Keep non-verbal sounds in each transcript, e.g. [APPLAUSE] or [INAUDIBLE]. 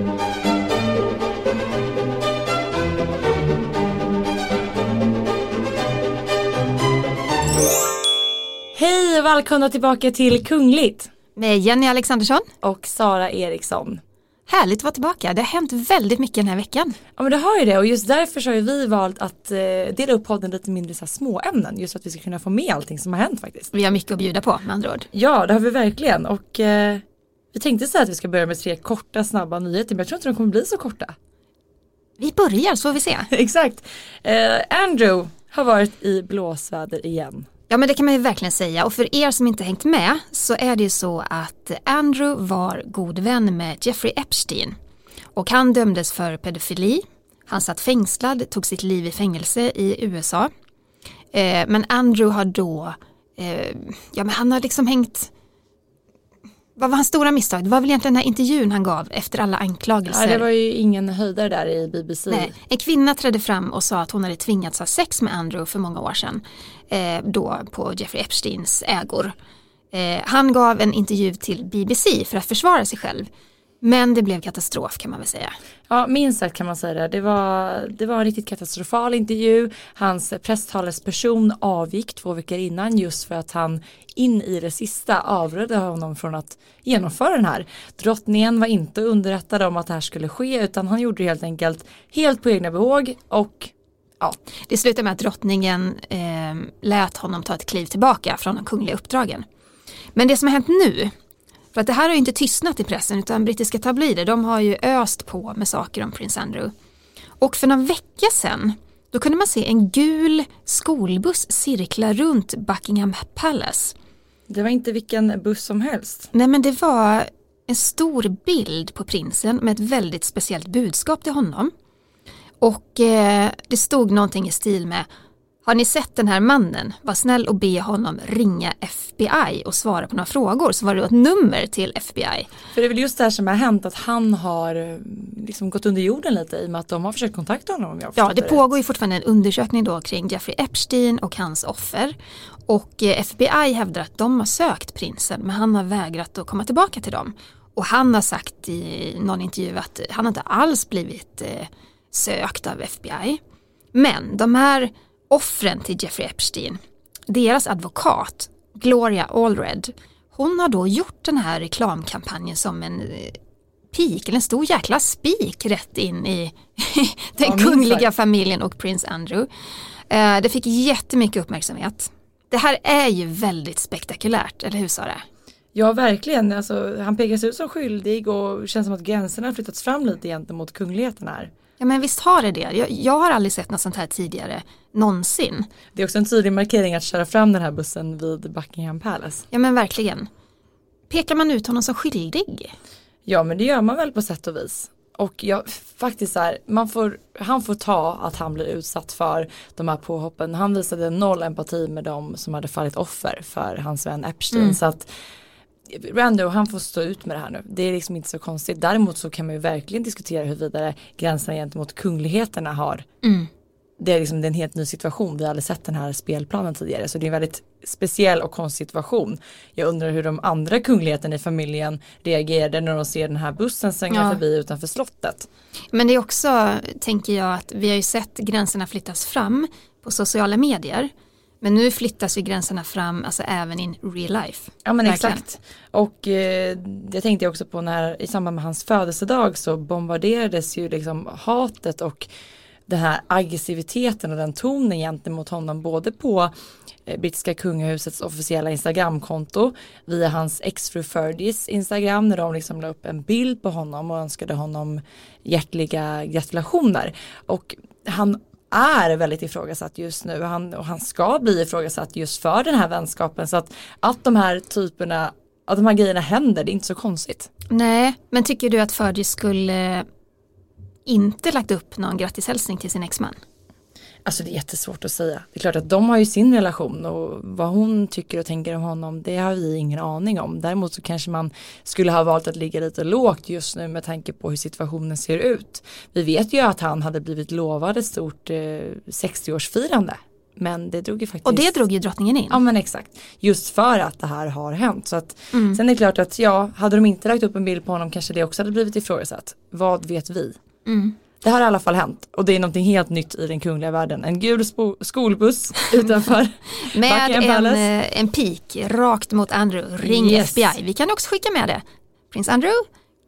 Hej och välkomna tillbaka till Kungligt Med Jenny Alexandersson. och Sara Eriksson. Härligt att vara tillbaka. Det har hänt väldigt mycket den här veckan. Ja men det har ju det och just därför så har vi valt att eh, dela upp podden lite mindre så här små ämnen just för att vi ska kunna få med allting som har hänt faktiskt. Vi har mycket att bjuda på med andra ord. Ja det har vi verkligen och eh, vi tänkte säga att vi ska börja med tre korta snabba nyheter men jag tror inte de kommer bli så korta. Vi börjar så får vi se. [LAUGHS] Exakt. Eh, Andrew har varit i blåsväder igen. Ja men det kan man ju verkligen säga och för er som inte hängt med så är det ju så att Andrew var god vän med Jeffrey Epstein och han dömdes för pedofili. Han satt fängslad, tog sitt liv i fängelse i USA. Eh, men Andrew har då, eh, ja men han har liksom hängt vad var hans stora misstag? Det var väl egentligen den här intervjun han gav efter alla anklagelser. Ja, det var ju ingen höjdare där i BBC. Nej, en kvinna trädde fram och sa att hon hade tvingats ha sex med Andrew för många år sedan. Eh, då på Jeffrey Epsteins ägor. Eh, han gav en intervju till BBC för att försvara sig själv. Men det blev katastrof kan man väl säga. Ja, minst sagt kan man säga det. Det var, det var en riktigt katastrofal intervju. Hans presstalesperson avgick två veckor innan just för att han in i det sista avrådde honom från att genomföra den här. Drottningen var inte underrättad om att det här skulle ske utan han gjorde det helt enkelt helt på egna behåg och ja. Det slutade med att drottningen eh, lät honom ta ett kliv tillbaka från de kungliga uppdragen. Men det som har hänt nu för att det här har ju inte tystnat i pressen utan brittiska tabloider de har ju öst på med saker om prins Andrew. Och för någon vecka sedan då kunde man se en gul skolbuss cirkla runt Buckingham Palace. Det var inte vilken buss som helst. Nej men det var en stor bild på prinsen med ett väldigt speciellt budskap till honom. Och eh, det stod någonting i stil med har ni sett den här mannen? Var snäll och be honom ringa FBI och svara på några frågor. Så var det ett nummer till FBI. För det är väl just det här som har hänt att han har eh, liksom gått under jorden lite i och med att de har försökt kontakta honom. Om jag Ja, det rätt. pågår ju fortfarande en undersökning då kring Jeffrey Epstein och hans offer. Och eh, FBI hävdar att de har sökt prinsen men han har vägrat att komma tillbaka till dem. Och han har sagt i någon intervju att han inte alls blivit eh, sökt av FBI. Men de här offren till Jeffrey Epstein, deras advokat Gloria Allred, hon har då gjort den här reklamkampanjen som en eh, pik, eller en stor jäkla spik rätt in i [LAUGHS] den Ja, kungliga familjen och prins Andrew. Eh, Det fick jättemycket uppmärksamhet. Det här är ju väldigt spektakulärt, eller hur Sara? Ja verkligen, alltså, han pekas ut som skyldig och känns som att gränserna har flyttats fram lite gentemot kungligheten här. Ja men visst har det det. Jag, jag har aldrig sett något sånt här tidigare, någonsin. Det är också en tydlig markering att köra fram den här bussen vid Buckingham Palace. Ja men verkligen. Pekar man ut honom som skyldig? Ja men det gör man väl på sätt och vis. Och jag, faktiskt så här, man får, han får ta att han blir utsatt för de här påhoppen. Han visade noll empati med de som hade fallit offer för hans vän Epstein. Mm. Så att Rando, han får stå ut med det här nu. Det är liksom inte så konstigt. Däremot så kan man ju verkligen diskutera huruvida gränserna gentemot kungligheterna har Mm. det är liksom det är en helt ny situation. Vi har aldrig sett den här spelplanen tidigare så det är en väldigt speciell och konstig situation. Jag undrar hur de andra kungligheterna i familjen reagerade när de ser den här bussen svänga Ja. förbi utanför slottet. Men det är också, tänker jag, att vi har ju sett gränserna flyttas fram på sociala medier. Men nu flyttas ju gränserna fram alltså även in real life. Ja men Verkligen. exakt. Och eh, jag tänkte också på när i samband med hans födelsedag så bombarderades ju liksom hatet och den här aggressiviteten och den tonen gentemot honom både på eh, brittiska kungahusets officiella instagramkonto via hans exfru Ferdies instagram när de liksom la upp en bild på honom och önskade honom hjärtliga gratulationer och han är väldigt ifrågasatt just nu han, och han ska bli ifrågasatt just för den här vänskapen så att, att de här typerna att de här grejerna händer det är inte så konstigt. Nej, men tycker du att Fergie skulle eh, inte lagt upp någon grattishälsning till sin exman? Alltså det är jättesvårt att säga. Det är klart att de har ju sin relation och vad hon tycker och tänker om honom det har vi ingen aning om. Däremot så kanske man skulle ha valt att ligga lite lågt just nu med tanke på hur situationen ser ut. Vi vet ju att han hade blivit lovad ett stort eh, 60-årsfirande Men det drog ju faktiskt Och det drog ju drottningen in. Ja men exakt. Just för att det här har hänt. Så att, Mm. Sen är det klart att ja, hade de inte lagt upp en bild på honom kanske det också hade blivit ifrågasatt. Vad vet vi? Mm. Det här har i alla fall hänt och det är någonting helt nytt i den kungliga världen. En gul skolbuss [LAUGHS] utanför. Med en, eh, en pik rakt mot Andrew. Ring Yes. FBI. Vi kan också skicka med det. Prins Andrew,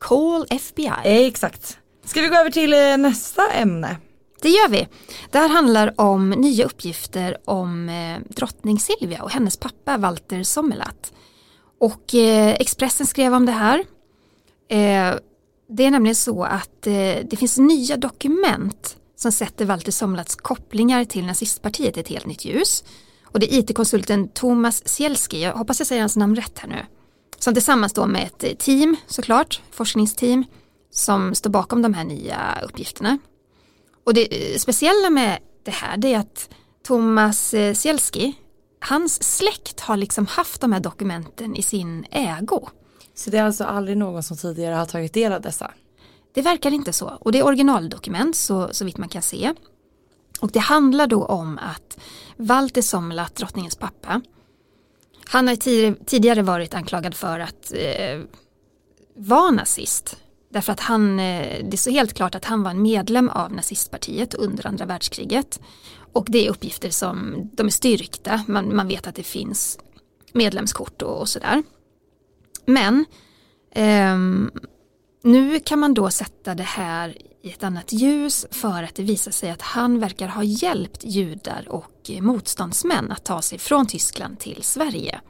call FBI. Exakt. Ska vi gå över till eh, nästa ämne? Det gör vi. Det här handlar om nya uppgifter om eh, drottning Silvia och hennes pappa Walter Sommerlath. Och Expressen skrev om det här. Det är nämligen så att eh, det finns nya dokument som sätter Walter Somlats kopplingar till nazistpartiet i ett helt nytt ljus. Och det är IT-konsulten Thomas Sielski, jag hoppas jag säger hans namn rätt här nu, som tillsammans då med ett eh, team såklart, forskningsteam, som står bakom de här nya uppgifterna. Och det eh, speciella med det här det är att Thomas eh, Sielski, hans släkt har liksom haft de här dokumenten i sin ägo. Så det är alltså aldrig någon som tidigare har tagit del av dessa. Det verkar inte så och det är originaldokument så, så vitt man kan se. Och det handlar då om att Walter Sommerlath, drottningens pappa, han har tidigare, tidigare varit anklagad för att eh, vara nazist. Därför att han, eh, det är så helt klart att han var en medlem av nazistpartiet under andra världskriget. Och det är uppgifter som, de är styrkta, man, man vet att det finns medlemskort och, och sådär. Men ehm, nu kan man då sätta det här i ett annat ljus för att det visar sig att han verkar ha hjälpt judar och motståndsmän att ta sig från Tyskland till Sverige.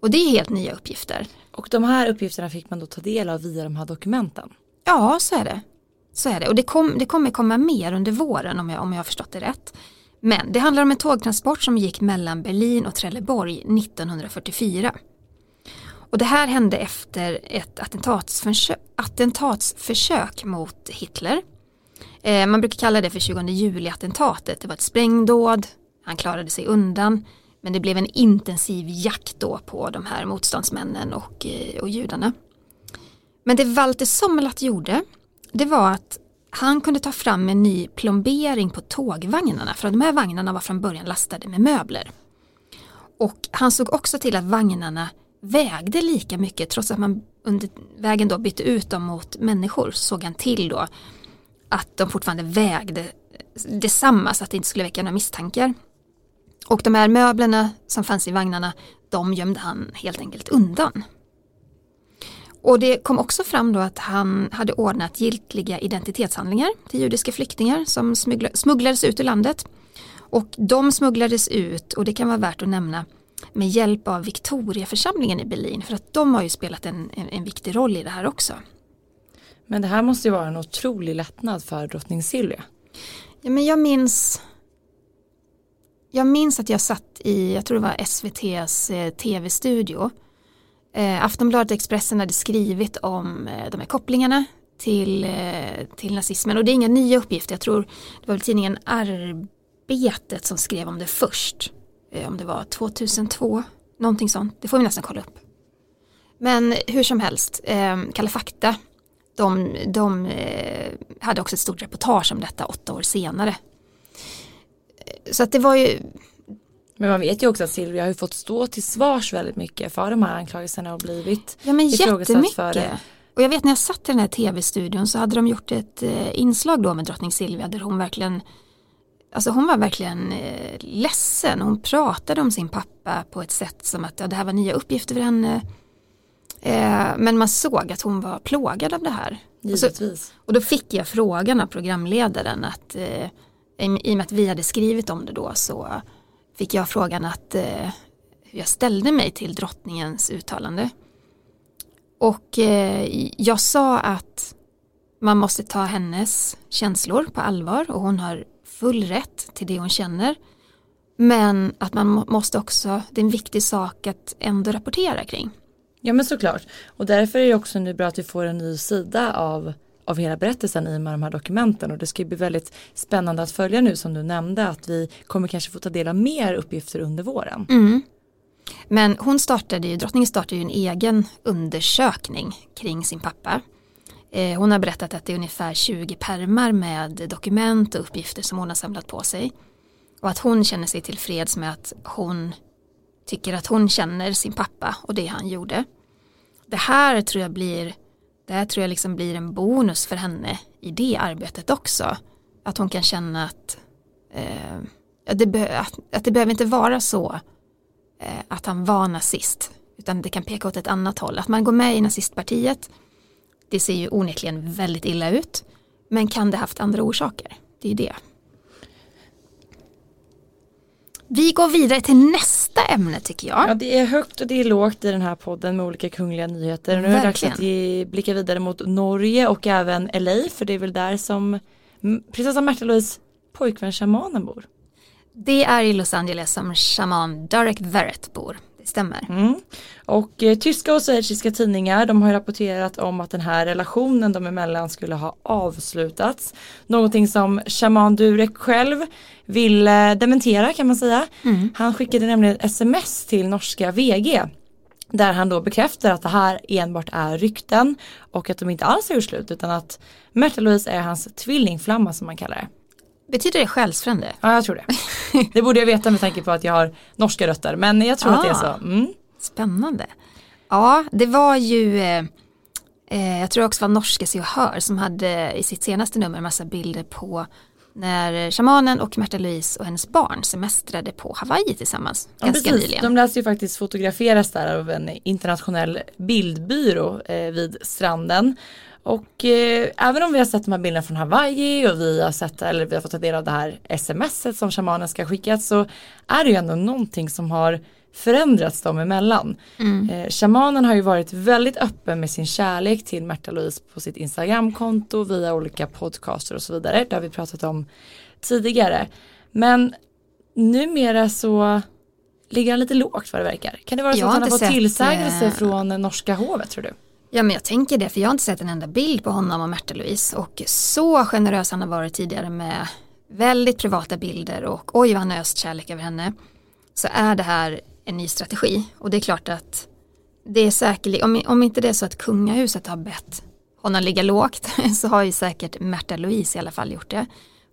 Och det är helt nya uppgifter. Och de här uppgifterna fick man då ta del av via de här dokumenten. Ja, så är det. Så är det. Och det, kom, det kommer komma mer under våren om jag, om jag har förstått det rätt. Men det handlar om en tågtransport som gick mellan Berlin och Trelleborg 1944. Och det här hände efter ett attentatsförsök, attentatsförsök mot Hitler. Eh, man brukar kalla det för 20 juli-attentatet. Det var ett sprängdåd, han klarade sig undan. Men det blev en intensiv jakt då på de här motståndsmännen och, eh, och judarna. Men det Walter Sommerlath gjorde, det var att han kunde ta fram en ny plombering på tågvagnarna. För de här vagnarna var från början lastade med möbler. Och han såg också till att vagnarna vägde lika mycket trots att man under vägen då bytte ut dem mot människor såg han till då att de fortfarande vägde eh, detsamma så att det inte skulle väcka några misstankar. Och de här möblerna som fanns i vagnarna de gömde han helt enkelt undan. Och det kom också fram då att han hade ordnat giltiga identitetshandlingar till judiska flyktingar som smugglades ut ur landet. Och de smugglades ut, och det kan vara värt att nämna, med hjälp av Victoriaförsamlingen i Berlin för att de har ju spelat en, en, en viktig roll i det här också. Men det här måste ju vara en otrolig lättnad för drottning Silvia. Ja, men jag minns jag minns att jag satt i, jag tror det var SVTs eh, tv-studio. Eh, Aftonbladet Expressen hade skrivit om eh, de här kopplingarna till, eh, till nazismen och det är inga nya uppgifter. Jag tror det var väl tidningen Arbetet som skrev om det först. Eh, om det var 2002, någonting sånt. Det får vi nästan kolla upp. Men hur som helst, eh, Kalla fakta, de, de eh, hade också ett stort reportage om detta åtta år senare. Så att det var ju, Men man vet ju också att Silvia har ju fått stå till svars väldigt mycket för de här anklagelserna och blivit ja men ifrågasatt för det. jättemycket. Och jag vet när jag satt i den här tv-studion så hade de gjort ett eh, inslag då med drottning Silvia där hon verkligen Alltså hon var verkligen eh, ledsen. Hon pratade om sin pappa på ett sätt som att ja, det här var nya uppgifter för henne. Eh, men man såg att hon var plågad av det här. Och, så, Givetvis. och då fick jag frågan av programledaren att eh, i i och med att vi hade skrivit om det då så fick jag frågan att eh, hur jag ställde mig till drottningens uttalande. Och eh, jag sa att man måste ta hennes känslor på allvar och hon har full rätt till det hon känner. Men att man må- måste också, det är en viktig sak att ändå rapportera kring. Ja men såklart. Och därför är det också nu bra att vi får en ny sida av, av hela berättelsen i och med de här dokumenten. Och det ska ju bli väldigt spännande att följa nu som du nämnde att vi kommer kanske få ta del av mer uppgifter under våren. Mm. Men hon startade ju, drottningen startade ju en egen undersökning kring sin pappa. Eh, hon har berättat att det är ungefär 20 permar med dokument och uppgifter som hon har samlat på sig. Och att hon känner sig tillfreds med att hon tycker att hon känner sin pappa och det han gjorde. Det här tror jag blir, det här tror jag liksom blir en bonus för henne i det arbetet också. Att hon kan känna att, eh, att, det, att, att det behöver inte vara så eh, att han var nazist. Utan det kan peka åt ett annat håll. Att man går med i nazistpartiet, det ser ju onekligen väldigt illa ut. Men kan det haft andra orsaker? Det är det. Vi går vidare till nästa ämne tycker jag. Ja, det är högt och det är lågt i den här podden med olika kungliga nyheter. Nu är det dags att vi blickar vidare mot Norge och även LA för det är väl där som prinsessan Märta-Louise pojkvän shamanen bor. Det är i Los Angeles som shaman Derek Verrett bor stämmer. Mm. Och eh, tyska och schweiziska tidningar de har rapporterat om att den här relationen de emellan skulle ha avslutats. Någonting som shaman Durek själv vill eh, dementera kan man säga. Mm. Han skickade nämligen sms till norska VG där han då bekräftar att det här enbart är rykten och att de inte alls har gjort slut utan att Märta Louise är hans tvillingflamma som man kallar det. Betyder det själsfrände? Ja, jag tror det. Det borde jag veta med tanke på att jag har norska rötter, men jag tror ah, att det är så. Mm. Spännande. Ja, det var ju, eh, eh jag tror också det var norska Se och Hör som hade i sitt senaste nummer massa bilder på när shamanen och Märta Louise och hennes barn semestrade på Hawaii tillsammans. Ja, ganska precis. nyligen. De läste ju faktiskt fotograferas där av en internationell bildbyrå eh, vid stranden. Och eh, även om vi har sett de här bilderna från Hawaii och vi har sett eller vi har fått ta del av det här smset som shamanen ska skicka så är det ju ändå någonting som har förändrats dem emellan. Mm. Eh, shamanen har ju varit väldigt öppen med sin kärlek till Märta Louise på sitt Instagramkonto via olika podcaster och så vidare. Det har vi pratat om tidigare. Men numera så ligger han lite lågt vad det verkar. Kan det vara så att han har fått tillsägelse äh... från norska hovet tror du? Ja men jag tänker det för jag har inte sett en enda bild på honom och Märta Louise och så generös han har varit tidigare med väldigt privata bilder och oj vad han har öst kärlek över henne. Så är det här en ny strategi och det är klart att det är säkert, om, om inte det är så att kungahuset har bett honom ligga lågt [LAUGHS] så har ju säkert Märta Louise i alla fall gjort det.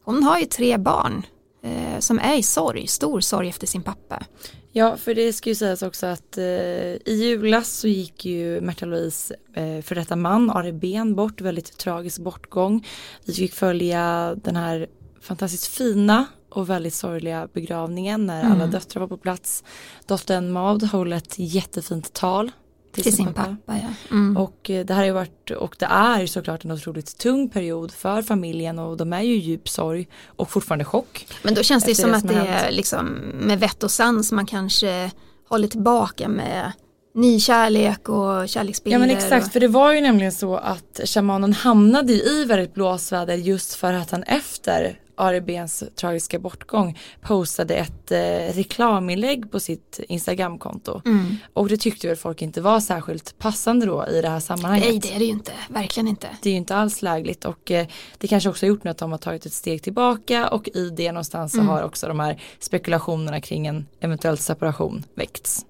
Hon har ju tre barn eh, som är i sorg, stor sorg efter sin pappa. Ja, för det ska ju sägas också att eh, i julas så gick ju Märta Louise eh, för detta man, Ari Ben, bort, väldigt tragisk bortgång. Vi fick följa den här fantastiskt fina och väldigt sorgliga begravningen när mm. alla döttrar var på plats. Dottern Maud höll ett jättefint tal till, till sin, sin, pappa. pappa ja. mm. Och eh, det här har ju varit och det är såklart en otroligt tung period för familjen och de är ju djup sorg och fortfarande chock. Men då känns det som, som att det är liksom med vett och sans man kanske håller tillbaka med ny kärlek och kärleksbilder. Ja men exakt, för det var ju nämligen så att shamanen hamnade i väldigt blåsväder just för att han efter Ari Bens tragiska bortgång postade ett eh, reklaminlägg på sitt Instagramkonto. Mm. Och det tyckte väl folk inte var särskilt passande då i det här sammanhanget. Nej det är det ju inte, verkligen inte. Det är ju inte alls lägligt och eh, det kanske också har gjort nu att de har tagit ett steg tillbaka och i det någonstans mm. så har också de här spekulationerna kring en eventuell separation väckts.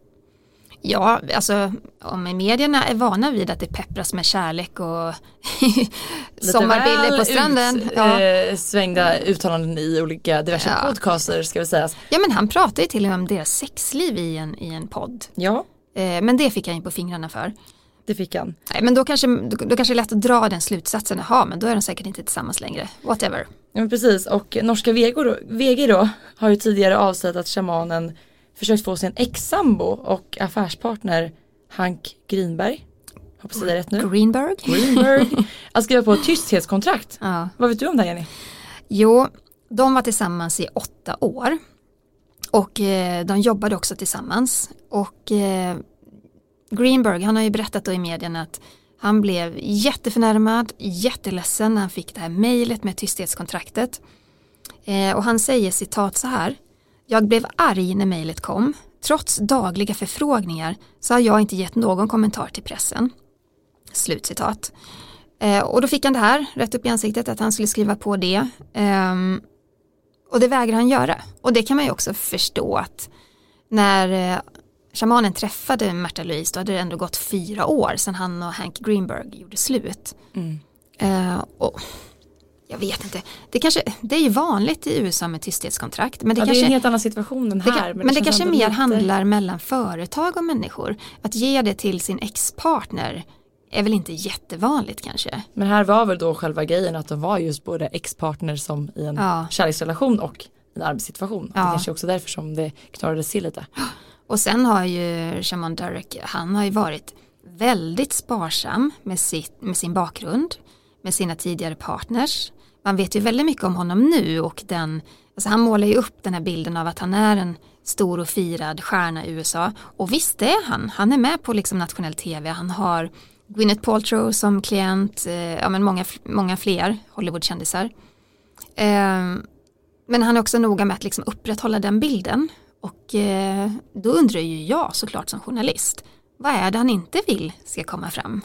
Ja, alltså om medierna är vana vid att det peppras med kärlek och [LAUGHS] sommarbilder på stranden. Ut, ja. eh, svängda uttalanden i olika diverse ja. podcaster ska vi säga. Ja men han pratar ju till och med om deras sexliv i en, i en podd. Ja. Eh, men det fick han ju på fingrarna för. Det fick han. Nej, men då kanske, då, då kanske det är lätt att dra den slutsatsen, jaha men då är de säkert inte tillsammans längre, whatever. Ja men precis och norska VG då har ju tidigare avslöjat att shamanen försökt få sin ex-sambo och affärspartner Hank Grinberg Hoppas jag säger rätt nu. Greenberg. Greenberg. [LAUGHS] Att skriva på ett tysthetskontrakt. Ja. Vad vet du om det Jenny? Jo, de var tillsammans i åtta år. Och eh, de jobbade också tillsammans. Och eh, Greenberg, han har ju berättat då i medierna att han blev jätteförnärmad, jätteledsen när han fick det här mejlet med tysthetskontraktet. Eh, och han säger citat så här. Jag blev arg när mejlet kom. Trots dagliga förfrågningar så har jag inte gett någon kommentar till pressen. Slutcitat. Eh, och då fick han det här rätt upp i ansiktet att han skulle skriva på det. Eh, och det vägrar han göra. Och det kan man ju också förstå att när eh, shamanen träffade Märta Louise då hade det ändå gått fyra år sedan han och Hank Greenberg gjorde slut. Mm. Eh, och jag vet inte. Det, kanske, det är ju vanligt i USA med tysthetskontrakt. Men det, ja, kanske, det är en helt annan situation än det här. kan, men det, känns kanske mer lite- handlar mellan företag och människor. Att ge det till sin ex-partner är väl inte jättevanligt kanske. Men här var väl då själva grejen att de var just både ex-partner som i en Ja. kärleksrelation och en arbetssituation. Ja. Det kanske också därför som det knorrades till lite. [GASPS] Och sen har ju Shaman Durek, han har ju varit väldigt sparsam med, sitt, med sin bakgrund, med sina tidigare partners. Man vet ju väldigt mycket om honom nu och den, alltså han målar ju upp den här bilden av att han är en stor och firad stjärna i USA. Och visst det är han, han är med på liksom nationell tv, han har Gwyneth Paltrow som klient, eh, ja men många, många fler Hollywoodkändisar. Eh, men han är också noga med att liksom upprätthålla den bilden. Och eh, då undrar ju jag såklart som journalist, vad är det han inte vill ska komma fram?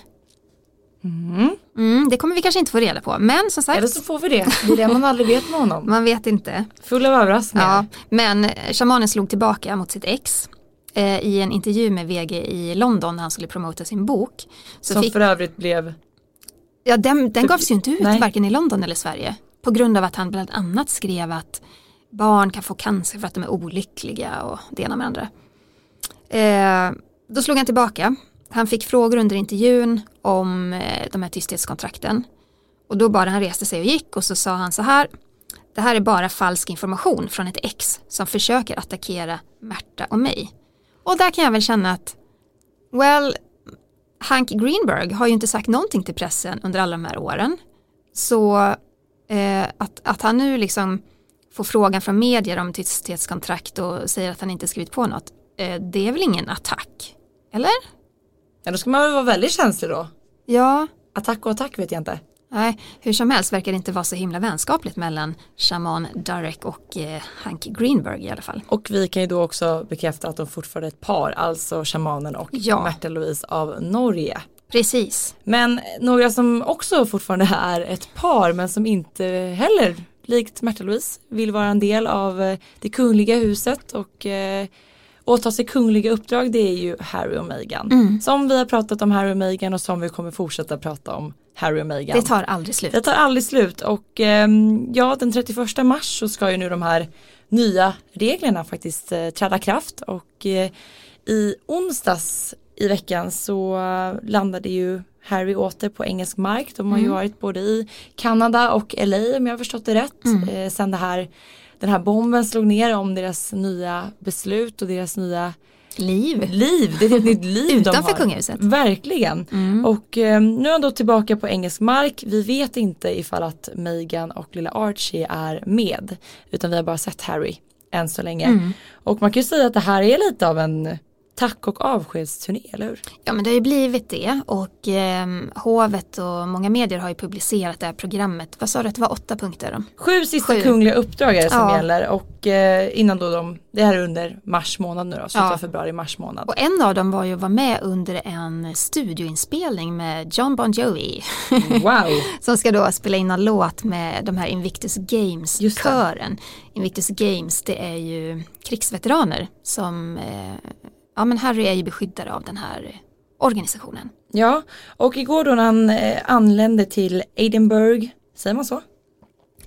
Mm. Mm, det kommer vi kanske inte få reda på, men som sagt, Eller så får vi det. Det är det man aldrig vet med honom. man vet inte. Full av överraskningar. Ja, men eh, shamanen slog tillbaka mot sitt ex eh, i en intervju med VG i London när han skulle promota sin bok. Så som fick, för övrigt blev, ja, den, den gavs ju inte ut Nej. varken i London eller Sverige på grund av att han bland annat skrev att barn kan få cancer för att de är olyckliga och det ena med det andra. Eh, då slog han tillbaka. Han fick frågor under intervjun om eh, de här tysthetskontrakten. Och då bara han reste sig och gick och så sa han så här. Det här är bara falsk information från ett ex som försöker attackera Märta och mig. Och där kan jag väl känna att, well, Hank Greenberg har ju inte sagt någonting till pressen under alla de här åren. Så eh, att, att han nu liksom får frågan från medier om tysthetskontrakt och säger att han inte skrivit på något, eh, det är väl ingen attack? Eller? Ja då ska man väl vara väldigt känslig då. Ja, Attack och attack vet jag inte. nej, hur som helst verkar det inte vara så himla vänskapligt mellan Shaman Durek och eh, Hank Greenberg i alla fall. Och vi kan ju då också bekräfta att de fortfarande är ett par, alltså shamanen och Ja. Märta Louise av Norge. Precis. Men några som också fortfarande är ett par men som inte heller likt Märta Louise vill vara en del av eh, det kungliga huset och eh, åta sig kungliga uppdrag det är ju Harry och Meghan. Mm. Som vi har pratat om Harry och Meghan och som vi kommer fortsätta prata om Harry och Meghan. Det tar aldrig slut. Det tar aldrig slut och ehm, ja den 31 mars så ska ju nu de här nya reglerna faktiskt eh, träda kraft och eh, i onsdags i veckan så landade ju Harry åter på engelsk mark. De har ju Mm. varit både i Kanada och LA om jag har förstått det rätt. Mm. Eh, sen det här, den här bomben slog ner om deras nya beslut och deras nya Liv. liv. Det är ett nytt liv de Utanför har. kungahuset. Verkligen. Mm. Och eh, nu är han då tillbaka på engelsk mark. Vi vet inte ifall att Meghan och lilla Archie är med. Utan vi har bara sett Harry än så länge. Mm. Och man kan ju säga att det här är lite av en tack och avskedsturné, eller hur? Ja men det har ju blivit det och eh, hovet och många medier har ju publicerat det här programmet. Vad sa du att det var åtta punkter? Då? Sju sista Sju. kungliga det som Ja. gäller och eh, innan då de, det här är under mars månad nu då, slutet Ja. februari, mars månad. Och en av dem var ju att vara med under en studioinspelning med John Bon Jovi. [LAUGHS] Wow! som ska då spela in en låt med de här Invictus. Games-kören. Invictus Games det är ju krigsveteraner som, eh, ja men Harry är ju beskyddare av den här organisationen. Ja, och igår då när han eh, anlände till Edinburgh, säger man så?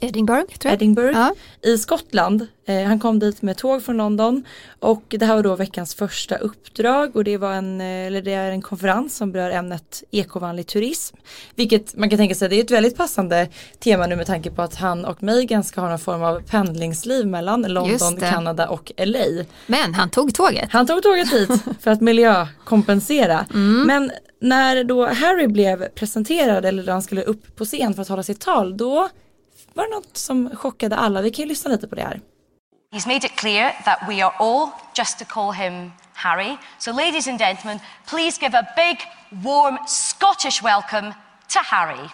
Edinburgh tror jag. Edinburgh Ja. i Skottland. Eh, han kom dit med tåg från London och det här var då veckans första uppdrag och det var en, eh, eller det är en konferens som berör ämnet ekovanlig turism. Vilket man kan tänka sig det är ett väldigt passande tema nu med tanke på att han och Meghan ska ha någon form av pendlingsliv mellan London. Kanada och LA. Men han tog tåget. Han tog tåget hit [LAUGHS] för att miljökompensera. Mm. Men när då Harry blev presenterad eller då han skulle upp på scen för att hålla sitt tal då var det något som chockade alla. Vi kan ju lyssna lite på det här. He's made it clear that we are all just to call him Harry. So, ladies and gentlemen, please give a big, warm Scottish welcome to Harry.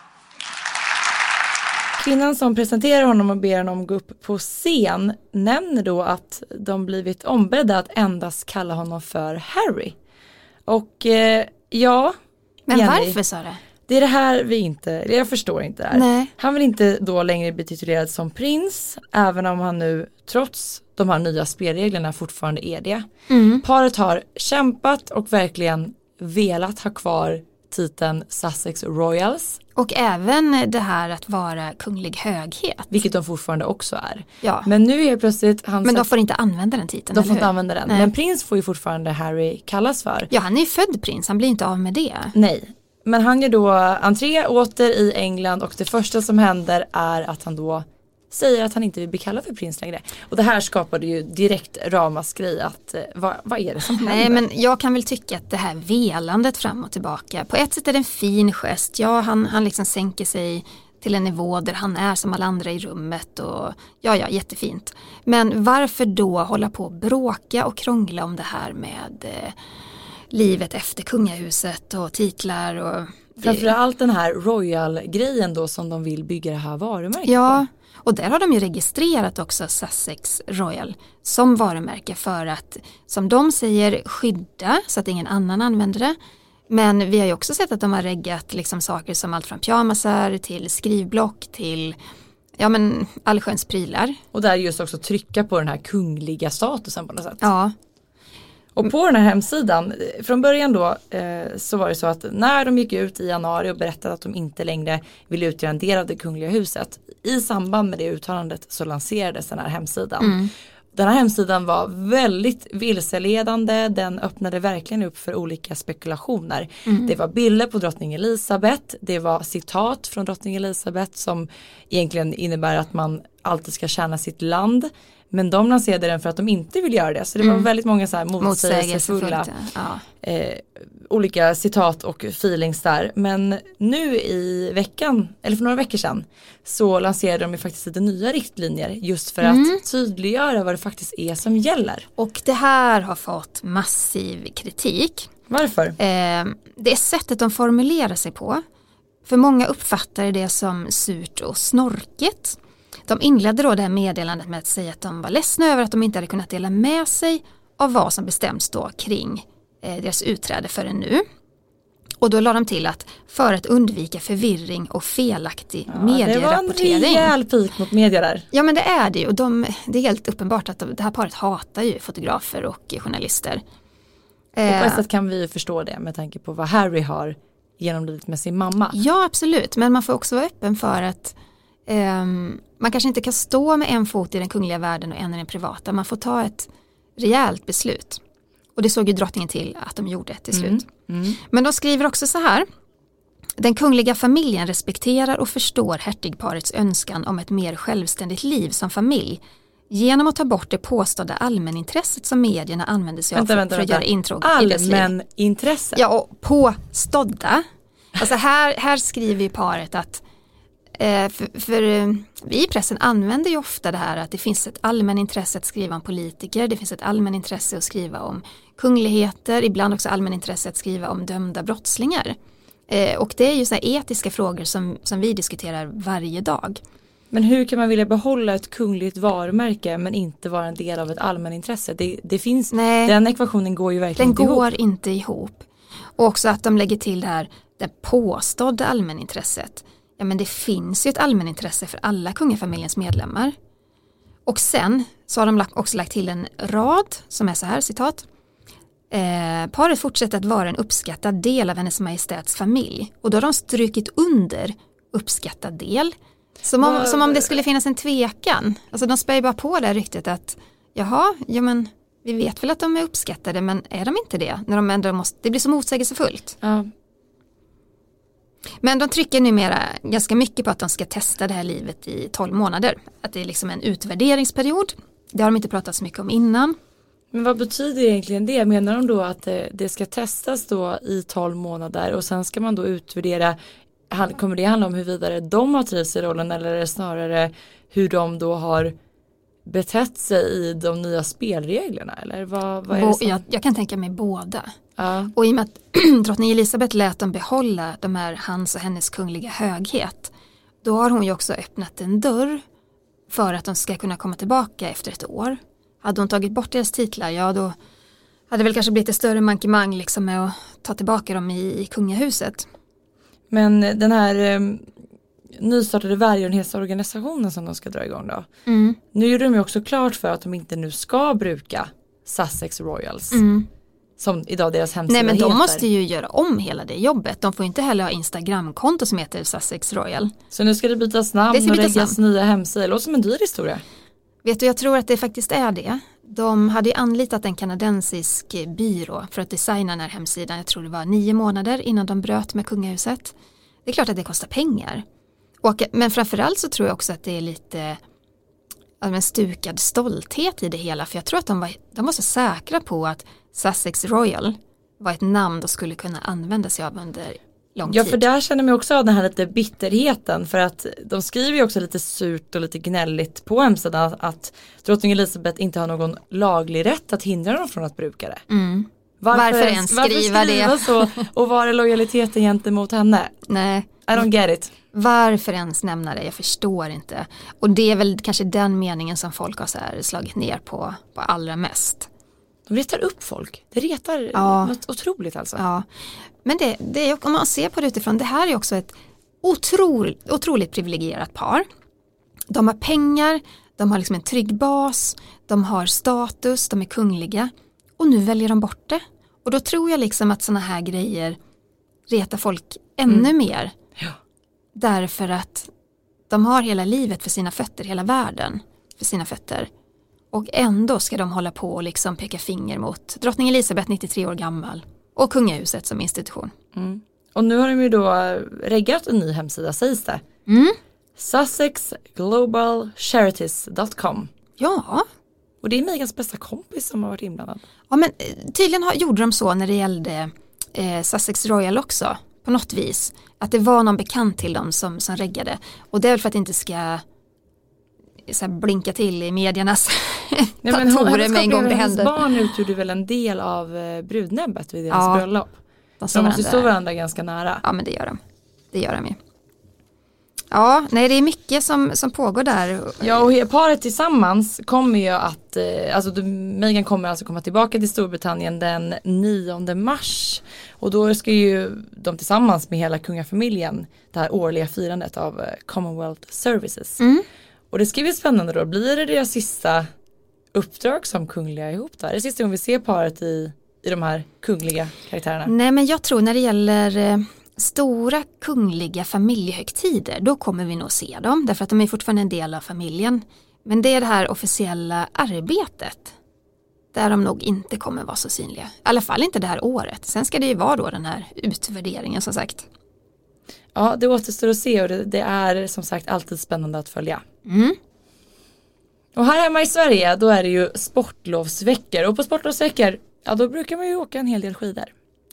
Kvinnan som presenterar honom och ber honom gå upp på scen nämner då att de blivit ombedda att endast kalla honom för Harry. Och eh, ja, Men Jenny, varför sa du? Det är det här vi inte, jag förstår inte det här. Nej. Han vill inte då längre bli titulerad som prins, även om han nu trots de här nya spelreglerna fortfarande är det. Mm. Paret har kämpat och verkligen velat ha kvar titeln Sussex Royals. Och även det här att vara kunglig höghet. Vilket de fortfarande också är. Ja. Men nu är plötsligt han Men de får inte använda den titeln, de eller får inte hur? använda den. Nej. Men prins får ju fortfarande Harry kallas för. Ja, han är ju född prins, han blir inte av med det. Nej. Men han gör då entré åter i England och det första som händer är att han då säger att han inte vill bli kallad för prins längre. Och det här skapade ju direkt ramaskri att eh, vad, vad är det som händer? Nej, men jag kan väl tycka att det här velandet fram och tillbaka, på ett sätt är det en fin gest. Ja, han, han liksom sänker sig till en nivå där han är som alla andra i rummet och ja, ja, jättefint. Men varför då hålla på och bråka och krångla om det här med eh, livet efter kungahuset och titlar och Framförallt den här royal-grejen då som de vill bygga det här varumärket Ja, och där har de ju registrerat också Sussex Royal som varumärke för att, som de säger, skydda så att ingen annan använder det. Men vi har ju också sett att de har reggat liksom saker som allt från pyjamasar till skrivblock till ja men allsköns prylar. Och där just också trycka på den här kungliga statusen på något sätt. Ja, Och på den här hemsidan, från början då eh, så var det så att när de gick ut i januari och berättade att de inte längre ville utgöra en del av det kungliga huset. I samband med det uttalandet så lanserades den här hemsidan. Den här hemsidan var väldigt vilseledande, den öppnade verkligen upp för olika spekulationer. Det var bilder på drottning Elisabeth, det var citat från drottning Elisabeth som egentligen innebär att man alltid ska tjäna sitt land. Men de lanserade den för att de inte vill göra det. Så det var väldigt många så här motsägelsefulla. Ja. eh, olika citat och feelings där. Men nu i veckan, eller för några veckor sedan, så lanserade de ju faktiskt lite nya riktlinjer just för att tydliggöra vad det faktiskt är som gäller. Och det här har fått massiv kritik. Varför? Eh, det är sättet de formulerar sig på. För många uppfattar det som surt och snorkigt. De inledde då det här meddelandet med att säga att de var ledsna över att de inte hade kunnat dela med sig av vad som bestämts då kring eh, deras utträde förrän nu. Och då la de till att för att undvika förvirring och felaktig Ja, det var en medierapportering. rejäl pik mot media där. Ja men det är det ju och de, det är helt uppenbart att de, det här paret hatar ju fotografer och journalister. Och på Eh, ett sätt kan vi ju förstå det med tanke på vad Harry har genomlidit med sin mamma. Ja absolut, men man får också vara öppen för att ehm, man kanske inte kan stå med en fot i den kungliga världen och en i den privata. Man får ta ett rejält beslut. Och det såg ju drottningen till att de gjorde till slut. Mm. Men de skriver också så här. Den kungliga familjen respekterar och förstår hertigparets önskan om ett mer självständigt liv som familj genom att ta bort det påstådda allmänintresset som medierna använder sig av Vänta, för, vänta, för att vänta. göra intrång i deras liv. Allmän intresse. Ja, och påstådda. Alltså här, här skriver ju paret att för, för eh, vi i pressen använder ju ofta det här att det finns ett allmänintresse att skriva om politiker, det finns ett allmänintresse att skriva om kungligheter, ibland också allmänintresse att skriva om dömda brottslingar. Eh, och det är ju så här etiska frågor som, som vi diskuterar varje dag. Men hur kan man vilja behålla ett kungligt varumärke men inte vara en del av ett allmänintresse? Det, det finns, Nej. den ekvationen går ju verkligen Den inte går ihop. inte ihop. Och också att de lägger till det här det påstådda allmänintresset. Ja men det finns ju ett allmänintresse för alla kungafamiljens medlemmar. Och sen så har de också lagt till en rad som är så här citat. Eh, paret fortsätter att vara en uppskattad del av hennes majestäts familj. Och då har de strukit under uppskattad del. Som om, som om det skulle finnas en tvekan. Alltså de spär bara på det här ryktet att jaha, ja men vi vet väl att de är uppskattade men är de inte det? När de ändå måste, det blir så motsägelsefullt. Ja. Men de trycker numera ganska mycket på att de ska testa det här livet i 12 månader. Att det är liksom en utvärderingsperiod. Det har de inte pratat så mycket om innan. Men vad betyder egentligen det? Menar de då att det, ska testas då i 12 månader och sen ska man då utvärdera Kommer det handla om huruvida de har trivts i rollen eller är det snarare hur de då har betett sig i de nya spelreglerna eller vad, vad är det som? jag, jag kan tänka mig båda. Ja. Och i och med att [CLEARS THROAT] drottning Elisabeth lät dem behålla de här hans och hennes kungliga höghet. Då har hon ju också öppnat en dörr för att de ska kunna komma tillbaka efter ett år. Hade hon tagit bort deras titlar, ja då hade det väl kanske blivit ett större mankemang liksom med att ta tillbaka dem i, i kungahuset. Men den här eh, nystartade välgörenhetsorganisationen som de ska dra igång då. Mm. Nu gjorde de ju också klart för att de inte nu ska bruka Sussex Royals. Mm. Som idag deras hemsida Nej men de heter. måste ju göra om hela det jobbet. De får inte heller ha Instagramkonto som heter Sussex Royal. Så nu ska det bytas namn Det ska och läggas nya hemsidor. Låter som en dyr historia. Vet du, jag tror att det faktiskt är det. De hade ju anlitat en kanadensisk byrå för att designa den här hemsidan. Jag tror det var nio månader innan de bröt med kungahuset. Det är klart att det kostar pengar. Och, men framförallt så tror jag också att det är lite men stukad stolthet i det hela. För jag tror att de var, de var så säkra på att Sussex Royal var ett namn de skulle kunna använda sig av under lång Ja tid. för där känner man också av den här lite bitterheten för att de skriver ju också lite surt och lite gnälligt på hemsidan att drottning Elizabeth inte har någon laglig rätt att hindra dem från att bruka det. Mm. Varför ens skriva det? så [LAUGHS] och var är lojaliteten gentemot henne? Nej, I don't get it. Varför ens nämna det? Jag förstår inte. Och det är väl kanske den meningen som folk har slagit ner på, på allra mest. De retar upp folk. Det retar Ja. något otroligt alltså. Ja. Men det, det är, om man ser på det utifrån, det här är också ett otroligt, otroligt privilegierat par. De har pengar, de har liksom en trygg bas, de har status, de är kungliga och nu väljer de bort det. Och då tror jag liksom att sådana här grejer retar folk ännu mer. Ja. Därför att de har hela livet för sina fötter, hela världen för sina fötter. Och ändå ska de hålla på och liksom peka finger mot drottning Elisabeth 93 år gammal och kungahuset som institution. Och nu har de ju då reggat en ny hemsida sägs det. Mm. Sussexglobalcharities.com Ja, Och det är Megans bästa kompis som har varit inblandad. ja men eh, tydligen har, gjorde de så när det gällde eh, Sussex Royal också på något vis. Att det var någon bekant till dem som, som reggade. Och det är väl för att det inte ska så blinka till i mediernas [LAUGHS] datorer med en gång det händer. barn utgjorde väl en del av eh, brudnäbbet vid deras Ja, bröllop. De, de måste stå varandra- ganska nära. Ja men det gör de. Det gör de ju. Ja, nej det är mycket som, som pågår där. Ja och paret tillsammans kommer ju att, eh, alltså Meghan kommer alltså komma tillbaka till Storbritannien den 9 mars. Och då ska ju de tillsammans med hela kungafamiljen det här årliga firandet av eh, Commonwealth Services. Mm. Och det ska bli spännande då, blir det deras sista uppdrag som kungliga ihop då? Är det sista gången vi ser paret i, i de här kungliga karaktärerna? Nej men jag tror när det gäller eh, stora kungliga familjehögtider då kommer vi nog se dem därför att de är fortfarande en del av familjen. Men det är det här officiella arbetet där de nog inte kommer vara så synliga. I alla fall inte det här året. Sen ska det ju vara då den här utvärderingen som sagt. Ja det återstår att se och det, det är som sagt alltid spännande att följa. Mm. Och här hemma i Sverige då är det ju sportlovsveckor och på sportlovsveckor ja då brukar man ju åka en hel del skidor.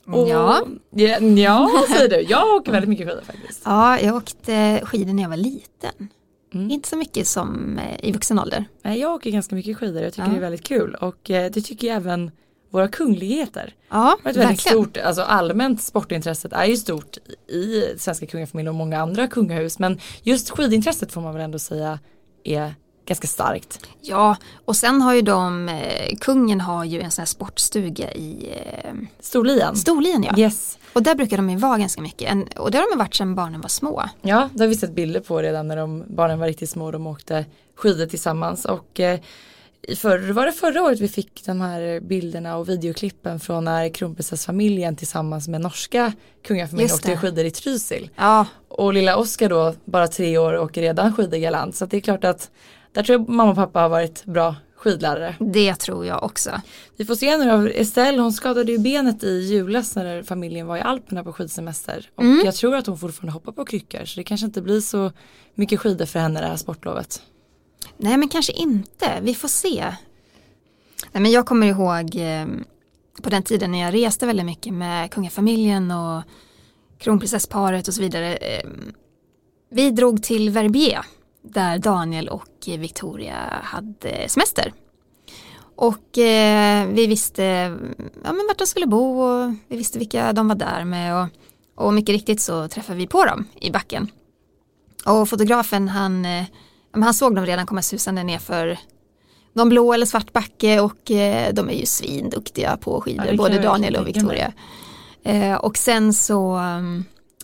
Och, Ja. ja. Ja, säger du. Jag åker väldigt mycket skidor faktiskt. Ja, jag åkte skidor när jag var liten. Mm. Inte så mycket som eh, i vuxen ålder. Nej, jag åker ganska mycket skidor. Jag tycker Ja. det är väldigt kul och eh, det tycker ju även våra kungligheter. Ja, Det är ett väldigt stort, alltså allmänt sportintresset är ju stort i svenska kungafamiljen och många andra kungahus men just skidintresset får man väl ändå säga är ganska starkt. Ja, och sen har ju de, eh, kungen har ju en sån här sportstuga i eh, Storlien. Storlien ja. Yes. Och där brukar de ju vara ganska mycket. En, och det har de varit sedan barnen var små. Ja, det har vi sett bilder på redan när de, barnen var riktigt små och de åkte skidor tillsammans. Och eh, i förr, var det förra året vi fick de här bilderna och videoklippen från när kronprinsessfamiljen tillsammans med norska kungafamiljen åkte skidor i Trysil. Ja, Och lilla Oskar då, bara tre år, åker redan skidor galant. Så det är klart att där tror jag mamma och pappa har varit bra skidlärare. det tror jag också. Vi får se nu då, Estelle hon skadade ju benet i julas när familjen var i Alperna på skidsemester. Och Mm. jag tror att hon fortfarande hoppar på kryckor så det kanske inte blir så mycket skidor för henne det här sportlovet. Nej men kanske inte, vi får se. Nej men jag kommer ihåg eh, på den tiden när jag reste väldigt mycket med kungafamiljen och kronprinsessparet och så vidare. Eh, vi drog till Verbier där Daniel och Victoria hade semester. Och eh, vi visste ja, men vart de skulle bo och vi visste vilka de var där med och, och mycket riktigt så träffade vi på dem i backen. Och fotografen han, eh, men han såg dem redan komma susande ner för någon blå eller svart backe och eh, de är ju svinduktiga på skidor, Ja, både Daniel och Victoria. Eh, och sen så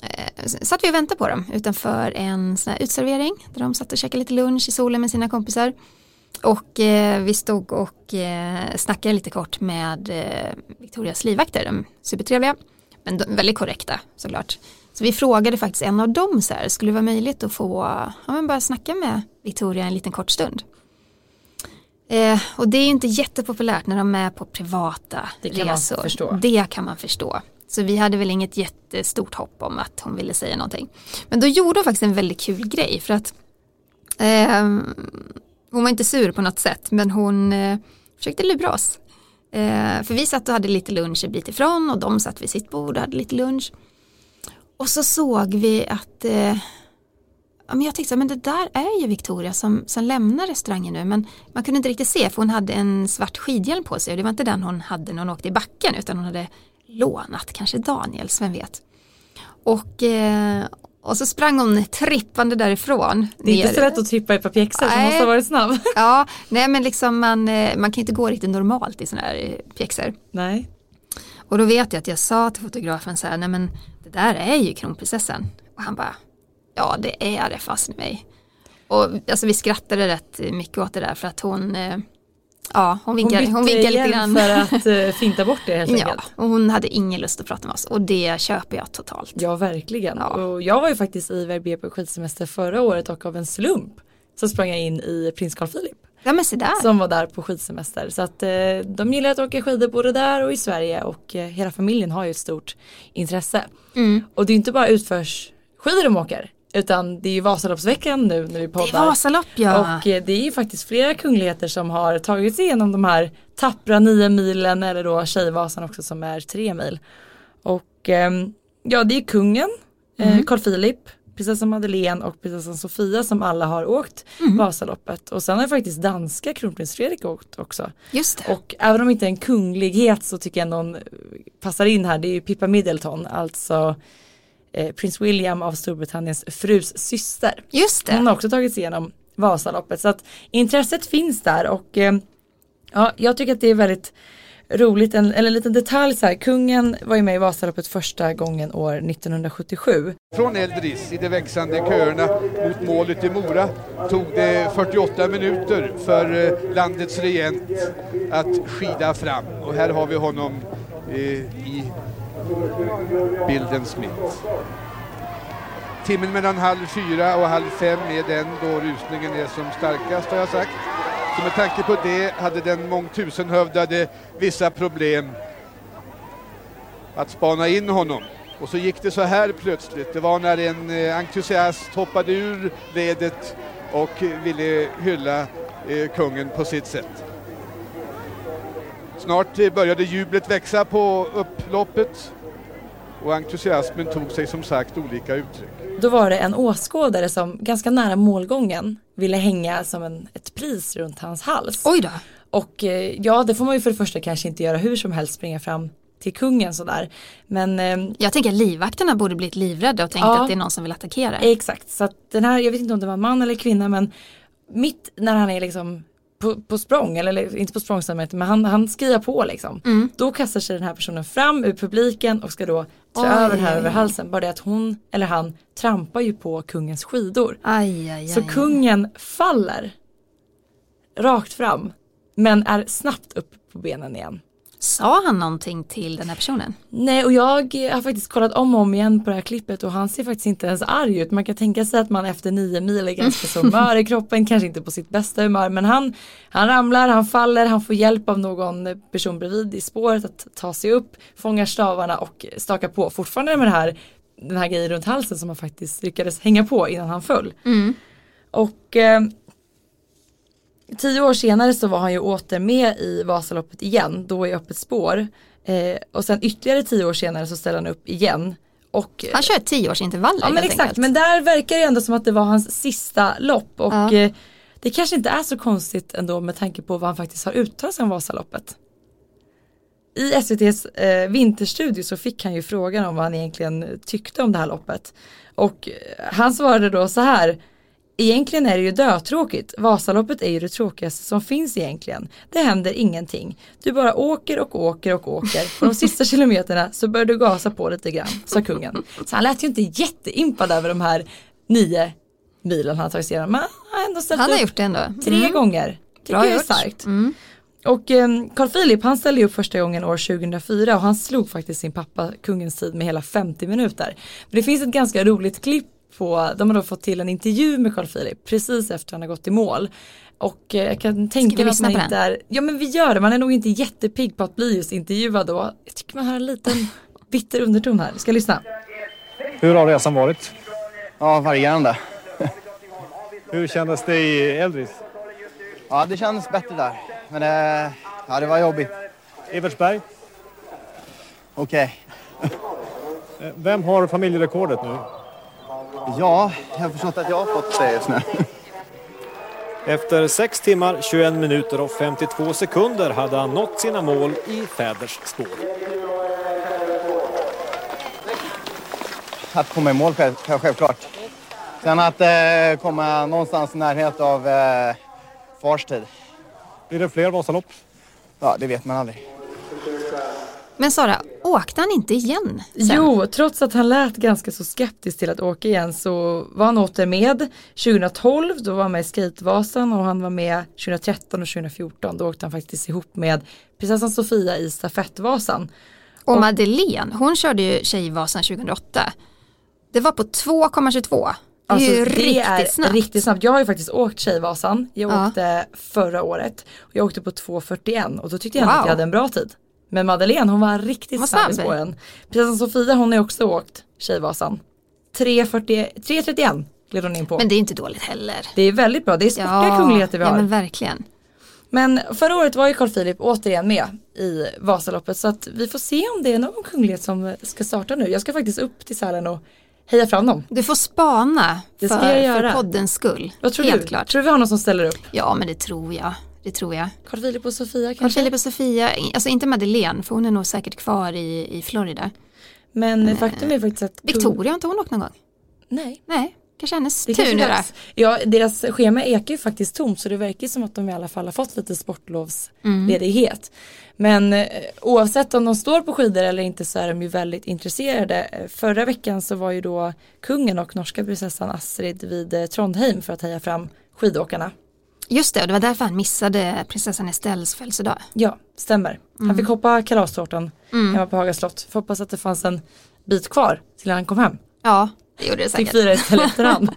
eh, satt vi och väntade på dem utanför en sån här utservering där de satt och käkade lite lunch i solen med sina kompisar. Och eh, vi stod och eh, snackade lite kort med eh, Victorias livvakter, de supertrevliga, men de, väldigt korrekta såklart. Så vi frågade faktiskt en av dem så här, skulle det vara möjligt att få, ja men bara snacka med Victoria en liten kort stund. Eh, och det är ju inte jättepopulärt när de är på privata Det kan man resor. förstå. Det kan man förstå. Så vi hade väl inget jättestort hopp om att hon ville säga någonting. Men då gjorde hon faktiskt en väldigt kul grej för att eh, hon var inte sur på något sätt men hon eh, försökte lura oss. Eh, för vi satt och hade lite lunch en bit ifrån och de satt vid sitt bord och hade lite lunch. Och så såg vi att eh, ja, men jag tänkte så men det där är ju Victoria som, som lämnar restaurangen nu men man kunde inte riktigt se för hon hade en svart skidhjälm på sig och det var inte den hon hade när hon åkte i backen utan hon hade lånat, kanske Daniels, vem vet. Och, eh, och så sprang hon trippande därifrån. Det är inte ner. så lätt att trippa i ett par pjäxor så måste ha varit snabb. [LAUGHS] Ja, nej men liksom man, eh, man kan inte gå riktigt normalt i sådana här pjäxor. Nej. Och då vet jag att jag sa till fotografen så här, nej men där är ju kronprinsessan. Och han bara, ja det är det fast i mig. Och alltså vi skrattade rätt mycket åt det där för att hon, eh, ja hon vinkar, bytte hon vinkar lite grann. för att uh, [LAUGHS] finta bort det helt Ja, enkelt. och hon hade ingen lust att prata med oss och det köper jag totalt. Ja, verkligen. Ja. Och jag var ju faktiskt i Verbier på skidsemester förra året och av en slump så sprang jag in i prins Carl Philip Ja men där. som var där på skidsemester. Så att eh, de gillar att åka skidor både där och i Sverige och eh, hela familjen har ju ett stort intresse. Mm. Och det är inte bara utförs skidor de åker utan det är ju Vasaloppsveckan nu när vi Det är poddar. Vasalopp ja. Och eh, det är ju faktiskt flera kungligheter som har tagit sig igenom de här tappra nio milen eller då Tjejvasan också som är tre mil. Och ehm, ja det är kungen, eh, Mm. Carl Philip, prinsessan Madeleine och prinsessan Sofia som alla har åkt Mm. Vasaloppet. Och sen har faktiskt danska kronprins Fredrik åkt också. Just det. Och även om inte en kunglighet så tycker jag någon passar in här, det är ju Pippa Middleton, alltså eh, prins William av Storbritanniens frus syster. Just Hon det. har också tagit sig igenom Vasaloppet så att intresset finns där och eh, ja, jag tycker att det är väldigt roligt, en, eller en liten detalj så här, kungen var ju med i Vasaloppet första gången år 1977. Från Eldris i de växande köerna mot målet i Mora tog det 48 minuter för eh, landets regent att skida fram. Och här har vi honom eh, i bildens mitt. Timmen mellan halv fyra och halv fem är den då rusningen är som starkast har jag sagt. Så med tanke på det hade den mångtusenhövdade vissa problem att spana in honom. Och så gick det så här plötsligt. Det var när en eh, entusiast hoppade ur ledet och ville hylla eh, kungen på sitt sätt. Snart eh, började jublet växa på upploppet och entusiasmen tog sig som sagt olika uttryck. Då var det en åskådare som ganska nära målgången ville hänga som en, ett pris runt hans hals. Oj då. Och eh, ja, det får man ju för det första kanske inte göra hur som helst, springa fram till kungen sådär. Men eh, Jag tänker att livvakterna borde blivit livrädda och tänkt Ja. att det är någon som vill attackera. Exakt, så att den här, jag vet inte om det var man eller kvinna men mitt när han är liksom på, på språng, eller inte på språngsamhet men han, han skriar på liksom. Mm. Då kastar sig den här personen fram ur publiken och ska då Oj. över här över halsen. Bara det att hon eller han trampar ju på kungens skidor. Aj, aj, aj. Så kungen faller rakt fram men är snabbt upp på benen igen. Sa han någonting till den här personen? Nej och jag har faktiskt kollat om och om igen på det här klippet och han ser faktiskt inte ens arg ut. Man kan tänka sig att man efter nio mil är ganska så [LAUGHS] mör i kroppen, kanske inte på sitt bästa humör men han, han ramlar, han faller, han får hjälp av någon person bredvid i spåret att ta sig upp, fångar stavarna och stakar på fortfarande med det här, den här grejen runt halsen som han faktiskt lyckades hänga på innan han föll. Och eh, tio år senare så var han ju åter med i Vasaloppet igen, då i öppet spår. Eh, och sen ytterligare tio år senare så ställer han upp igen. Och, Han kör tioårsintervaller ja men exakt, enkelt. men där verkar det ändå som att det var hans sista lopp. Och Ja. eh, det kanske inte är så konstigt ändå med tanke på vad han faktiskt har uttalat sig om Vasaloppet. I SVTs eh, vinterstudio så fick han ju frågan om vad han egentligen tyckte om det här loppet. Och eh, han svarade då så här Egentligen är det ju dötråkigt. Vasaloppet är ju det tråkigaste som finns egentligen. Det händer ingenting. Du bara åker och åker och åker. På de sista [LAUGHS] kilometerna så börjar du gasa på lite grann, sa kungen. Så han lät ju inte jätteimpad över de här nio milen han har tagit sig igenom. Men han har ändå ställt Han har upp gjort det ändå. tre Mm. gånger. tycker jag är starkt. Mm. Och eh, Carl Philip han ställde upp första gången år 2004 och han slog faktiskt sin pappa kungens tid med hela 50 minuter. Men det finns ett ganska roligt klipp på, de har då fått till en intervju med Carl Philip precis efter han har gått i mål. Och eh, jag kan tänka mig att man inte är, ja men vi gör det, man är nog inte jättepigg på att bli just intervjuad då. Jag tycker man har en liten [LAUGHS] bitter underton här, ska lyssna. Hur har resan varit? Ja, varierande. [LAUGHS] Hur kändes det i Eldris? Ja, det kändes bättre där. Men det, ja, det var jobbigt. Evertsberg? Okej. Eh, Vem har familjerekordet nu? Ja, jag har förstått att jag har fått det just nu. [LAUGHS] Efter 6 timmar, 21 minuter och 52 sekunder hade han nått sina mål i fäders spår. Att komma i mål själv, självklart. Sen att eh, komma någonstans i närhet av eh, fars tid. Blir det fler Vasalopp? Ja, det vet man aldrig. Men Sara, åkte han inte igen? sen? Jo, trots att han lät ganska så skeptisk till att åka igen så var han åter med 2012, då var han med i Skatevasan och han var med 2013 och 2014, då åkte han faktiskt ihop med prinsessan Sofia i stafettvasan. Och Madeleine, hon körde ju Tjejvasan 2008. Det var på 2,22. Det är Alltså, ju det riktigt är snabbt. riktigt snabbt. Jag har ju faktiskt åkt Tjejvasan, jag Ja. åkte förra året och jag åkte på 2.41 och då tyckte jag Wow. att jag hade en bra tid. Men Madeleine hon var riktigt var snabb i spåren. Prinsessan Sofia hon har också åkt Tjejvasan. 3.40 3.31 gled hon in på. Men det är inte dåligt heller. Det är väldigt bra, det är sportiga kungligheter vi har. ja men men... verkligen. förra året var ju Carl Philip återigen med i Vasaloppet så att vi får se om det är någon kunglighet som ska starta nu. Jag ska faktiskt upp till Sälen och heja fram dem. Du får spana för, för poddens skull. Vad tror Helt du? klart. Tror du vi har någon som ställer upp? Ja men det tror jag. Det tror jag. Carl Philip och Sofia Carl kanske? Philip och Sofia, alltså inte Madeleine för hon är nog säkert kvar i, i Florida. Men faktum är faktiskt att Victoria har inte hon åkt någon gång? Nej. Nej, kanske hennes Det tur kanske nu då. Ja, deras schema ekar ju faktiskt tomt så det verkar som att de i alla fall har fått lite sportlovsledighet. Men eh, oavsett om de står på skidor eller inte så är de ju väldigt intresserade. Eh, Förra veckan så var ju då kungen och norska prinsessan Astrid vid eh, Trondheim för att heja fram skidåkarna. Just det, och det var därför han missade prinsessan Estelles födelsedag. Ja, stämmer. Han fick hoppa kalastårtan hemma på Haga slott. Får hoppas att det fanns en bit kvar till han kom hem. Ja, det gjorde det Fick säkert. fira istället efter han.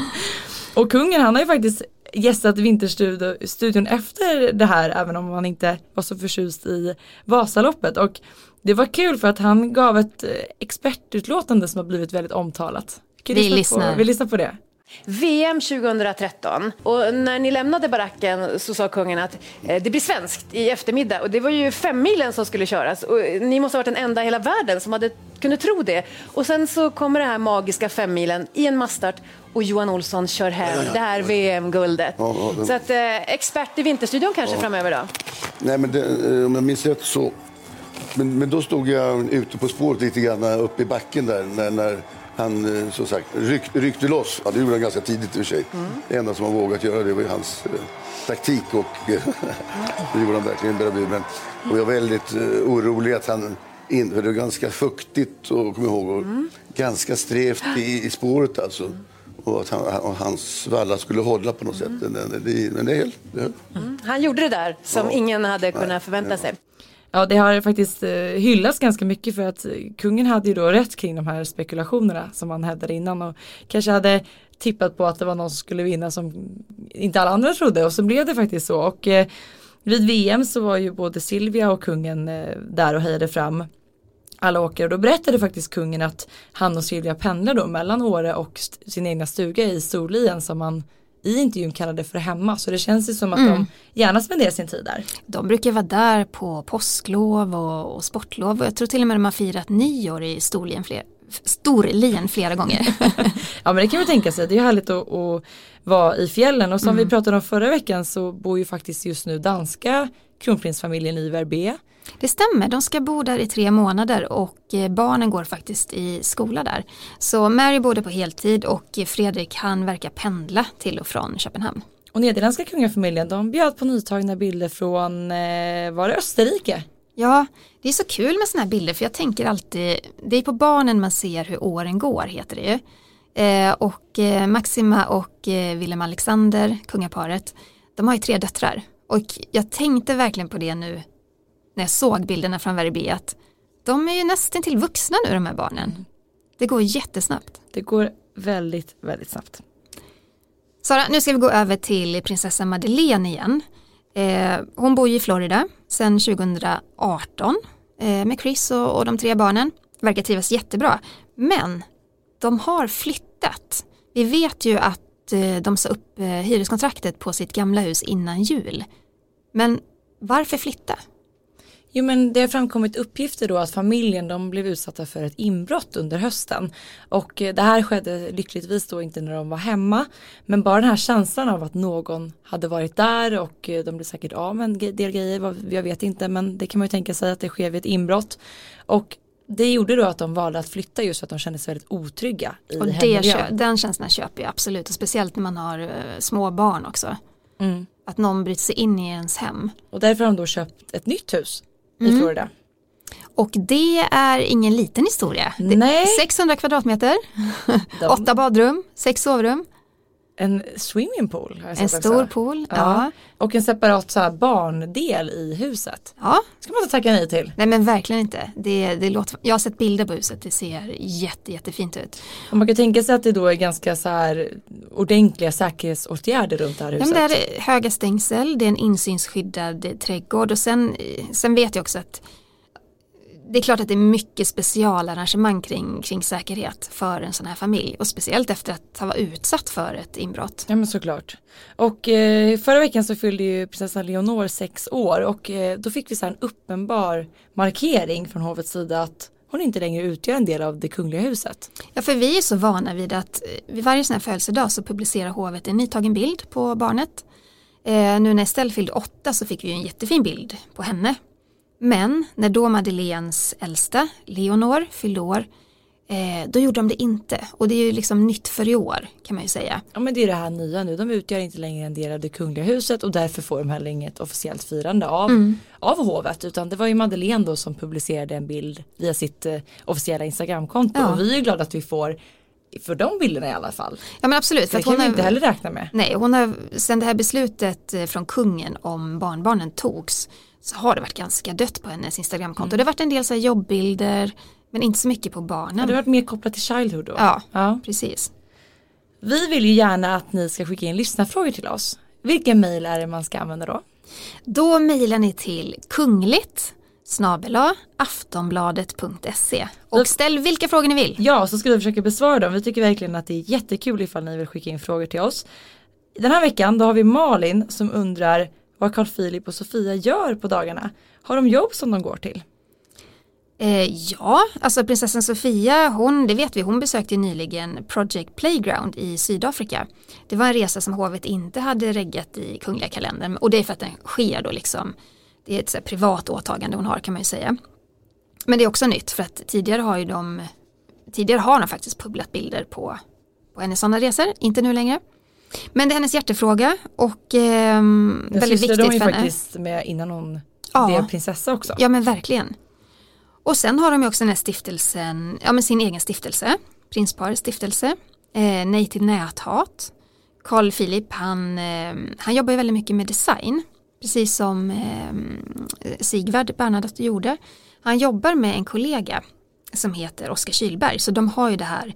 [LAUGHS] Och kungen han har ju faktiskt gästat Vinterstudion efter det här även om han inte var så förtjust i Vasaloppet. Och det var kul för att han gav ett eh, expertutlåtande som har blivit väldigt omtalat. Vi lyssna lyssnar. På, vi lyssnar på det. VM 2013 och när ni lämnade baracken så sa kungen att eh, det blir svenskt i eftermiddag och det var ju femmilen som skulle köras och eh, ni måste ha varit den enda i hela världen som hade kunde tro det. Och sen så kommer det här magiska femmilen i en massstart och Johan Olsson kör hem det här VM-guldet. Ja, ja, det- Så att eh, expert i Vinterstudion kanske framöver då? Nej, men det, eh, om jag minns rätt så... Men, men då stod jag ute på spåret lite grann uppe i backen där när, när han eh, som sagt ryck, ryckte loss. Ja, det gjorde han ganska tidigt i och för sig. Det enda som han vågat göra det var ju hans eh, taktik och eh, [LAUGHS] det gjorde han verkligen bravur. Men och jag var väldigt eh, orolig att han in, för det var ganska fuktigt och kom ihåg och ganska strävt i, i spåret alltså. Och att han, och hans valla skulle hålla på något sätt. Men det, det, men det höll. Det höll. Han gjorde det där som Ja. ingen hade kunnat förvänta sig. Ja Ja det har faktiskt eh, hyllats ganska mycket för att eh, kungen hade ju då rätt kring de här spekulationerna som han hävdade innan och kanske hade tippat på att det var någon som skulle vinna som inte alla andra trodde och så blev det faktiskt så. Och eh, vid VM så var ju både Silvia och kungen eh, där och hejade fram alla åkare. Och då berättade faktiskt kungen att han och Silvia pendlar då mellan Åre och sin egna stuga i Storlien som han i intervjun kallade för hemma. Så det känns ju som att de gärna spenderar sin tid där. De brukar vara där på påsklov och, och sportlov. Och jag tror till och med de har firat nyår i Storlien, fler, Storlien flera gånger. [LAUGHS] Ja men det kan man tänka sig, det är härligt att, att vara i fjällen och som vi pratade om förra veckan så bor ju faktiskt just nu danska kronprinsfamiljen i Verbier. Det stämmer, de ska bo där i tre månader och eh, barnen går faktiskt i skola där. Så Mary bor där på heltid och Fredrik han verkar pendla till och från Köpenhamn. Och nederländska kungafamiljen de bjöd på nytagna bilder från, eh, var det Österrike? Ja, det är så kul med sådana här bilder för jag tänker alltid, det är på barnen man ser hur åren går heter det ju. Eh, och eh, Maxima och eh, Willem Alexander, kungaparet, de har ju tre döttrar och jag tänkte verkligen på det nu när jag såg bilderna från Verbi att de är ju nästan till vuxna nu de här barnen. Det går jättesnabbt. Det går väldigt, väldigt snabbt. Sara, nu ska vi gå över till prinsessa Madeleine igen. Eh, hon bor ju i Florida sedan 2018 eh, med Chris och, de tre barnen. Verkar trivas jättebra. Men de har flyttat. Vi vet ju att eh, de sa upp eh, hyreskontraktet på sitt gamla hus innan jul. Men varför flytta? Jo men det har framkommit uppgifter då att familjen de blev utsatta för ett inbrott under hösten. Och eh, det här skedde lyckligtvis då inte när de var hemma. Men bara den här känslan av att någon hade varit där och eh, de blev säkert av med en del grejer. Jag vet inte men det kan man ju tänka sig att det sker vid ett inbrott. Och det gjorde då att de valde att flytta just för att de kände sig väldigt otrygga i och det, Den känslan köper jag absolut och speciellt när man har uh, små barn också. Mm. Att någon bryter sig in i ens hem. Och därför har de då köpt ett nytt hus mm. i Florida. Och det är ingen liten historia. Nej. 600 kvadratmeter, [LAUGHS] åtta badrum, sex sovrum. En swimmingpool. en stor pool, ja. ja. Och en separat så barndel i huset. Ja. ska man inte tacka nej till. Nej men verkligen inte. Det, det låter, jag har sett bilder på huset, det ser jätte, jättefint ut. Och man kan tänka sig att det då är ganska så här ordentliga säkerhetsåtgärder runt det här huset. Ja, men det är höga stängsel, det är en insynsskyddad trädgård och sen, sen vet jag också att det är klart att det är mycket specialarrangemang kring, kring säkerhet för en sån här familj och speciellt efter att ha varit utsatt för ett inbrott. Ja men såklart. Och eh, förra veckan så fyllde ju prinsessan Leonor sex år och eh, då fick vi så en uppenbar markering från hovets sida att hon inte längre utgör en del av det kungliga huset. Ja för vi är så vana vid att eh, vid varje sån här födelsedag så publicerar hovet en nytagen bild på barnet. Eh, nu när Estelle fyllde åtta så fick vi en jättefin bild på henne men när då Madeleines äldsta, Leonor, fyllde år, eh, då gjorde de det inte. Och det är ju liksom nytt för i år kan man ju säga. Ja men det är det här nya nu, de utgör inte längre en del av det kungliga huset och därför får de heller inget officiellt firande av, mm. av hovet. Utan det var ju Madeleine då som publicerade en bild via sitt eh, officiella Instagramkonto. Ja. Och vi är glada att vi får för de bilderna i alla fall. Ja men absolut. För det kan hon vi inte heller räkna med. Nej, hon har, sen det här beslutet eh, från kungen om barnbarnen togs så har det varit ganska dött på hennes Instagramkonto. Mm. Det har varit en del så jobbbilder men inte så mycket på barnen. Ja, det har varit mer kopplat till Childhood då. Ja, ja, precis. Vi vill ju gärna att ni ska skicka in lyssnarfrågor till oss. Vilken mejl är det man ska använda då? Då mejlar ni till kungligt aftonbladet.se och ställ vilka frågor ni vill. Ja, så ska vi försöka besvara dem. Vi tycker verkligen att det är jättekul ifall ni vill skicka in frågor till oss. Den här veckan då har vi Malin som undrar vad Carl Philip och Sofia gör på dagarna. Har de jobb som de går till? Eh, ja, alltså prinsessan Sofia, hon, det vet vi, hon besökte nyligen Project Playground i Sydafrika. Det var en resa som hovet inte hade reggat i kungliga kalendern och det är för att den sker då liksom, det är ett så privat åtagande hon har kan man ju säga. Men det är också nytt för att tidigare har ju de, tidigare har de faktiskt publicerat bilder på, på hennes sådana resor, inte nu längre. Men det är hennes hjärtefråga och eh, väldigt viktigt för henne. ju faktiskt med innan hon ja. blev prinsessa också. Ja men verkligen. Och sen har de ju också den här stiftelsen, ja men sin egen stiftelse, prinsparets stiftelse, eh, Nej till näthat. Carl Philip han, eh, han jobbar ju väldigt mycket med design, precis som eh, Sigvard Bernadotte gjorde. Han jobbar med en kollega som heter Oskar Kylberg, så de har ju det här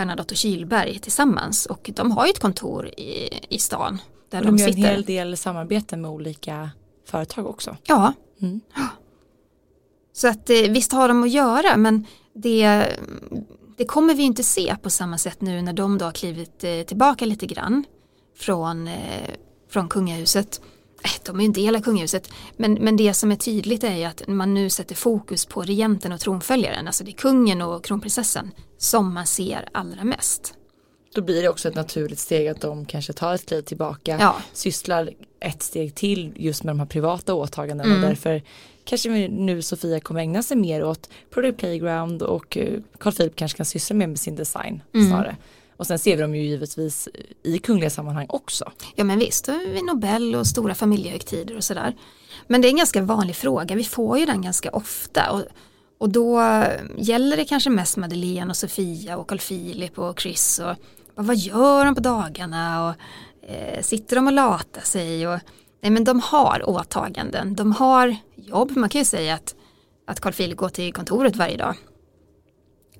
Bernadotte och Kylberg tillsammans och de har ju ett kontor i, i stan. Där och de, de gör en hel del samarbete med olika företag också. Ja. Mm. Så att eh, visst har de att göra men det, det kommer vi inte se på samma sätt nu när de då har klivit eh, tillbaka lite grann från, eh, från kungahuset. De är ju en del av kungahuset men, men det som är tydligt är ju att man nu sätter fokus på regenten och tronföljaren, alltså det är kungen och kronprinsessan som man ser allra mest. Då blir det också ett naturligt steg att de kanske tar ett kliv tillbaka, ja. sysslar ett steg till just med de här privata åtagandena mm. och därför kanske nu Sofia kommer ägna sig mer åt Product Playground och eh, Carl Philip kanske kan syssla mer med sin design mm. snarare. Och sen ser vi dem ju givetvis i kungliga sammanhang också. Ja men visst, vid Nobel och stora familjehögtider och sådär. Men det är en ganska vanlig fråga, vi får ju den ganska ofta. Och och då gäller det kanske mest Madeleine och Sofia och Carl Philip och Chris och vad gör de på dagarna och Eh, sitter de och latar sig? Och, nej men de har åtaganden, de har jobb. Man kan ju säga att, att Carl Philip går till kontoret varje dag.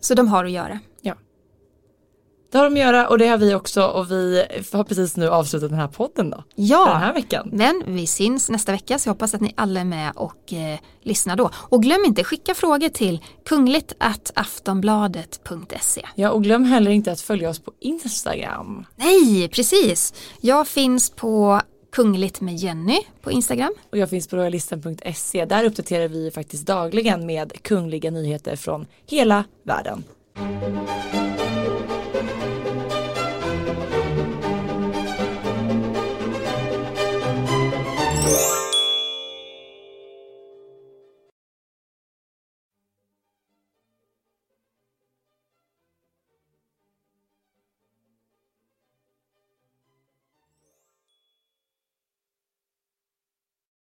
Så de har att göra. Det har de att göra och det har vi också och vi har precis nu avslutat den här podden då. Ja, För den här veckan. men vi syns nästa vecka så jag hoppas att ni alla är med och eh, lyssnar då. Och glöm inte, skicka frågor till kungligt aftonbladet.se. Ja och glöm heller inte att följa oss på Instagram. Nej, precis. Jag finns på kungligt med Jenny på Instagram. Och jag finns på royalisten.se. Där uppdaterar vi faktiskt dagligen med kungliga nyheter från hela världen.